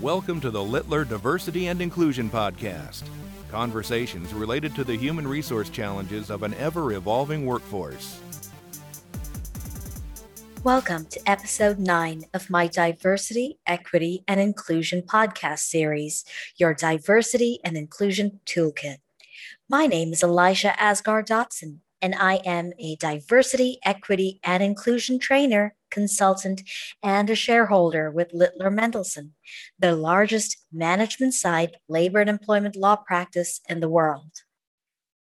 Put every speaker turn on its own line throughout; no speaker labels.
Welcome to the Littler Diversity and Inclusion Podcast. Conversations related to the human resource challenges of an ever evolving workforce.
Welcome to episode 9 of my Diversity, Equity, and Inclusion podcast series, your Diversity and Inclusion Toolkit. My name is Elijah Asgar Dotson, and I am a diversity, equity, and inclusion trainer, consultant, and a shareholder with Littler Mendelson, the largest management side labor and employment law practice in the world.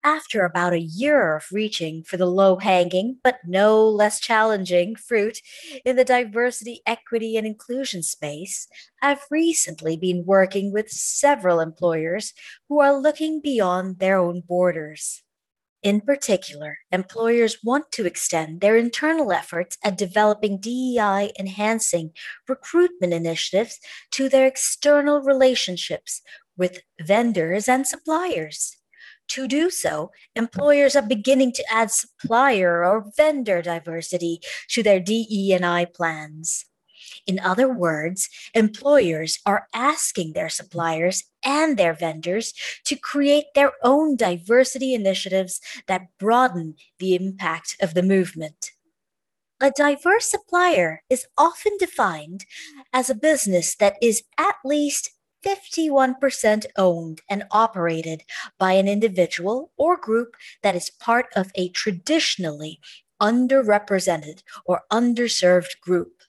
After about a year of reaching for the low hanging, but no less challenging fruit in the diversity, equity, and inclusion space, I've recently been working with several employers who are looking beyond their own borders. In particular, employers want to extend their internal efforts at developing DEI enhancing recruitment initiatives to their external relationships with vendors and suppliers. To do so, employers are beginning to add supplier or vendor diversity to their DE&I plans. In other words, employers are asking their suppliers and their vendors to create their own diversity initiatives that broaden the impact of the movement. A diverse supplier is often defined as a business that is at least 51% owned and operated by an individual or group that is part of a traditionally underrepresented or underserved group.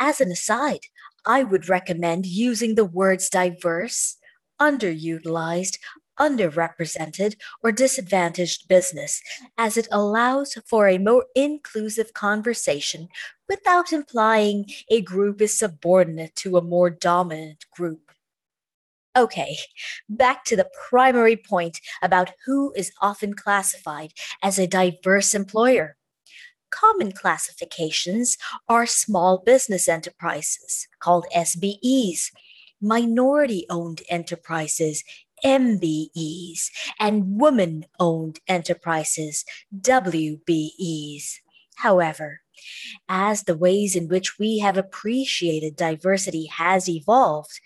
As an aside, I would recommend using the words diverse, underutilized, underrepresented, or disadvantaged business, as it allows for a more inclusive conversation without implying a group is subordinate to a more dominant group. Okay, back to the primary point about who is often classified as a diverse employer. Common classifications are small business enterprises, called SBEs, minority owned enterprises, MBEs, and woman owned enterprises, WBEs. However, as the ways in which we have appreciated diversity has evolved,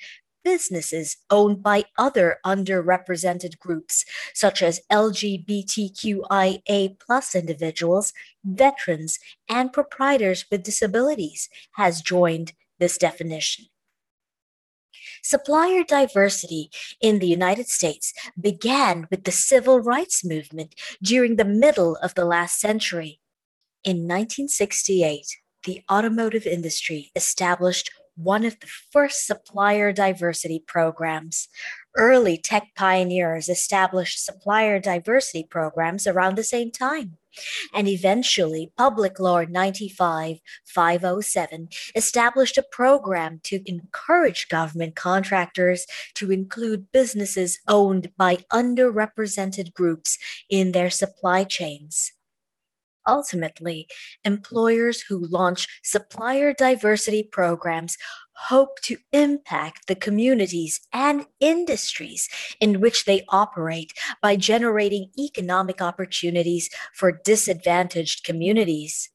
businesses owned by other underrepresented groups, such as LGBTQIA plus individuals, veterans, and proprietors with disabilities, has joined this definition. Supplier diversity in the United States began with the civil rights movement during the middle of the last century. In 1968, the automotive industry established one of the first supplier diversity programs. Early tech pioneers established supplier diversity programs around the same time. And eventually, Public Law 95 507 established a program to encourage government contractors to include businesses owned by underrepresented groups in their supply chains. Ultimately, employers who launch supplier diversity programs hope to impact the communities and industries in which they operate by generating economic opportunities for disadvantaged communities.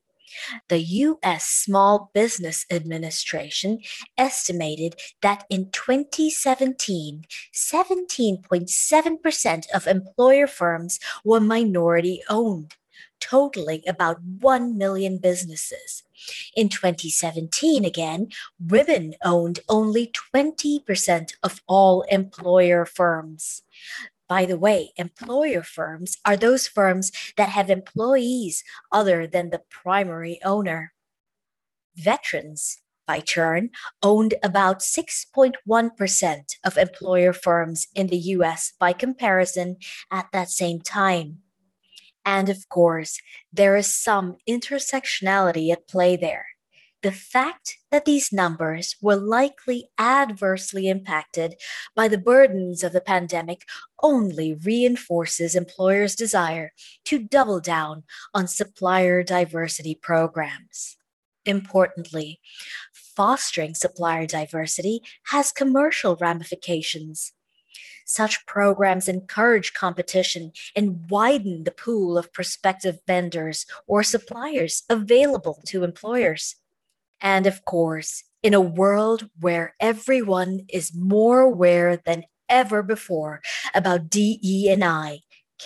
The U.S. Small Business Administration estimated that in 2017, 17.7% of employer firms were minority owned totaling about 1 million businesses. In 2017, again, women owned only 20% of all employer firms. By the way, employer firms are those firms that have employees other than the primary owner. Veterans, by turn, owned about 6.1% of employer firms in the US by comparison at that same time. And of course, there is some intersectionality at play there. The fact that these numbers were likely adversely impacted by the burdens of the pandemic only reinforces employers' desire to double down on supplier diversity programs. Importantly, fostering supplier diversity has commercial ramifications. Such programs encourage competition and widen the pool of prospective vendors or suppliers available to employers. And of course, in a world where everyone is more aware than ever before about DE&I,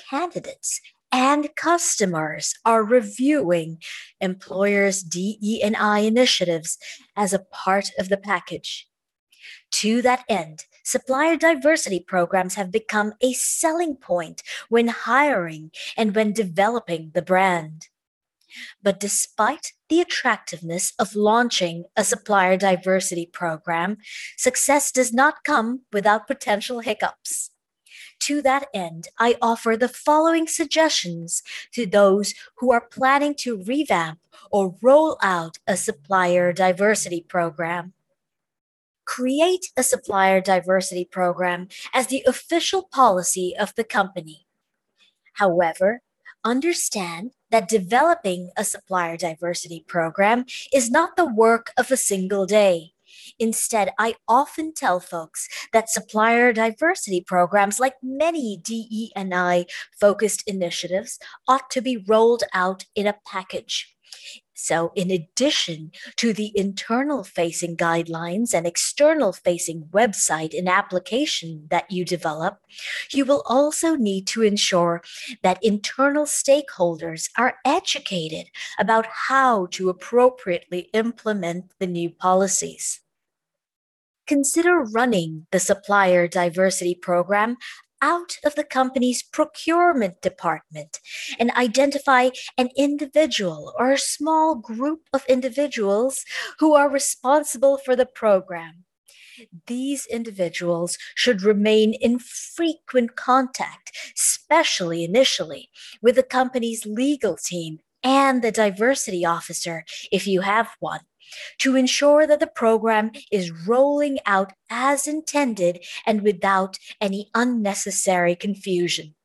candidates and customers are reviewing employers' DE&I initiatives as a part of the package. To that end, supplier diversity programs have become a selling point when hiring and when developing the brand. But despite the attractiveness of launching a supplier diversity program, success does not come without potential hiccups. To that end, I offer the following suggestions to those who are planning to revamp or roll out a supplier diversity program. Create a supplier diversity program as the official policy of the company. However, understand that developing a supplier diversity program is not the work of a single day. Instead, I often tell folks that supplier diversity programs, like many DE&I focused initiatives, ought to be rolled out in a package. So, in addition to the internal facing guidelines and external facing website and application that you develop, you will also need to ensure that internal stakeholders are educated about how to appropriately implement the new policies. Consider running the supplier diversity program out of the company's procurement department and identify an individual or a small group of individuals who are responsible for the program. These individuals should remain in frequent contact, especially initially, with the company's legal team and the diversity officer if you have one to ensure that the program is rolling out as intended and without any unnecessary confusion.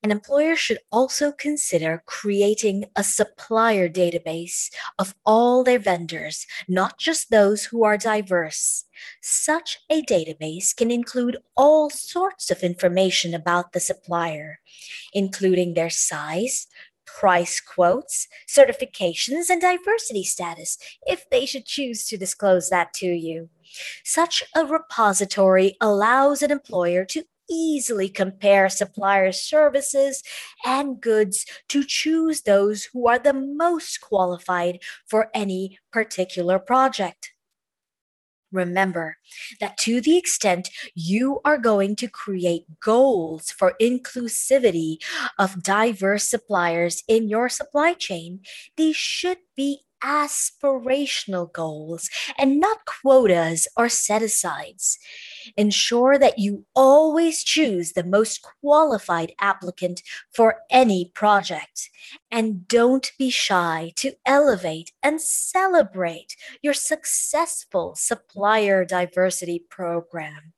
An employer should also consider creating a supplier database of all their vendors, not just those who are diverse. Such a database can include all sorts of information about the supplier, including their size, price quotes, certifications, and diversity status if they should choose to disclose that to you. Such a repository allows an employer to easily compare suppliers' services and goods to choose those who are the most qualified for any particular project. Remember that to the extent you are going to create goals for inclusivity of diverse suppliers in your supply chain, these should be aspirational goals and not quotas or set asides. Ensure that you always choose the most qualified applicant for any project. And don't be shy to elevate and celebrate your successful supplier diversity program.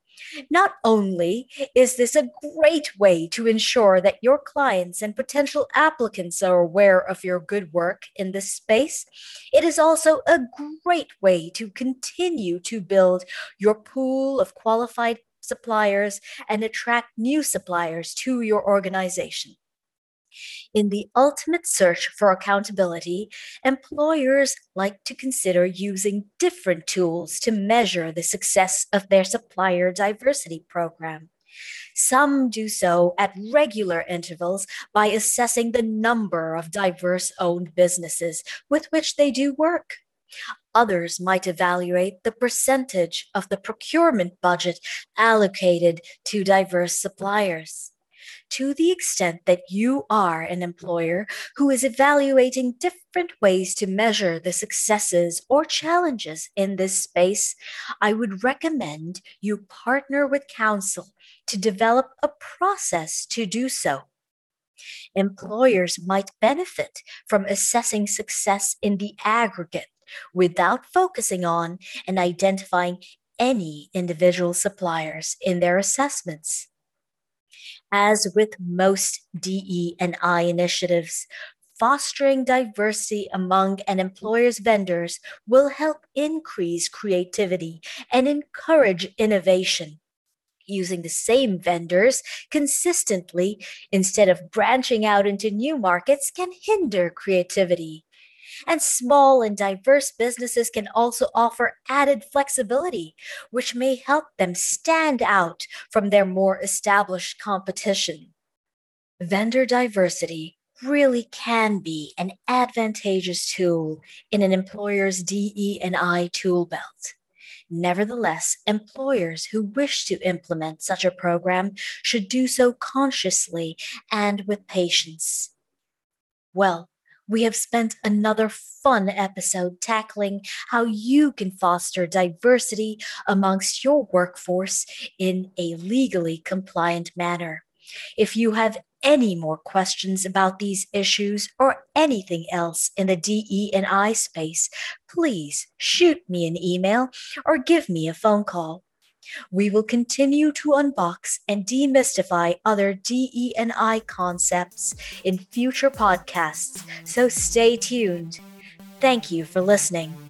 Not only is this a great way to ensure that your clients and potential applicants are aware of your good work in this space, it is also a great way to continue to build your pool of qualified suppliers and attract new suppliers to your organization. In the ultimate search for accountability, employers like to consider using different tools to measure the success of their supplier diversity program. Some do so at regular intervals by assessing the number of diverse owned businesses with which they do work. Others might evaluate the percentage of the procurement budget allocated to diverse suppliers to the extent that you are an employer who is evaluating different ways to measure the successes or challenges in this space, I would recommend you partner with counsel to develop a process to do so. Employers might benefit from assessing success in the aggregate without focusing on and identifying any individual suppliers in their assessments. As with most DE and I initiatives, fostering diversity among an employer's vendors will help increase creativity and encourage innovation. Using the same vendors consistently instead of branching out into new markets can hinder creativity. And small and diverse businesses can also offer added flexibility, which may help them stand out from their more established competition. Vendor diversity really can be an advantageous tool in an employer's DE&I tool belt. Nevertheless, employers who wish to implement such a program should do so consciously and with patience. Well, we have spent another fun episode tackling how you can foster diversity amongst your workforce in a legally compliant manner. If you have any more questions about these issues or anything else in the DE and I space, please shoot me an email or give me a phone call. We will continue to unbox and demystify other DE and I concepts in future podcasts, so stay tuned. Thank you for listening.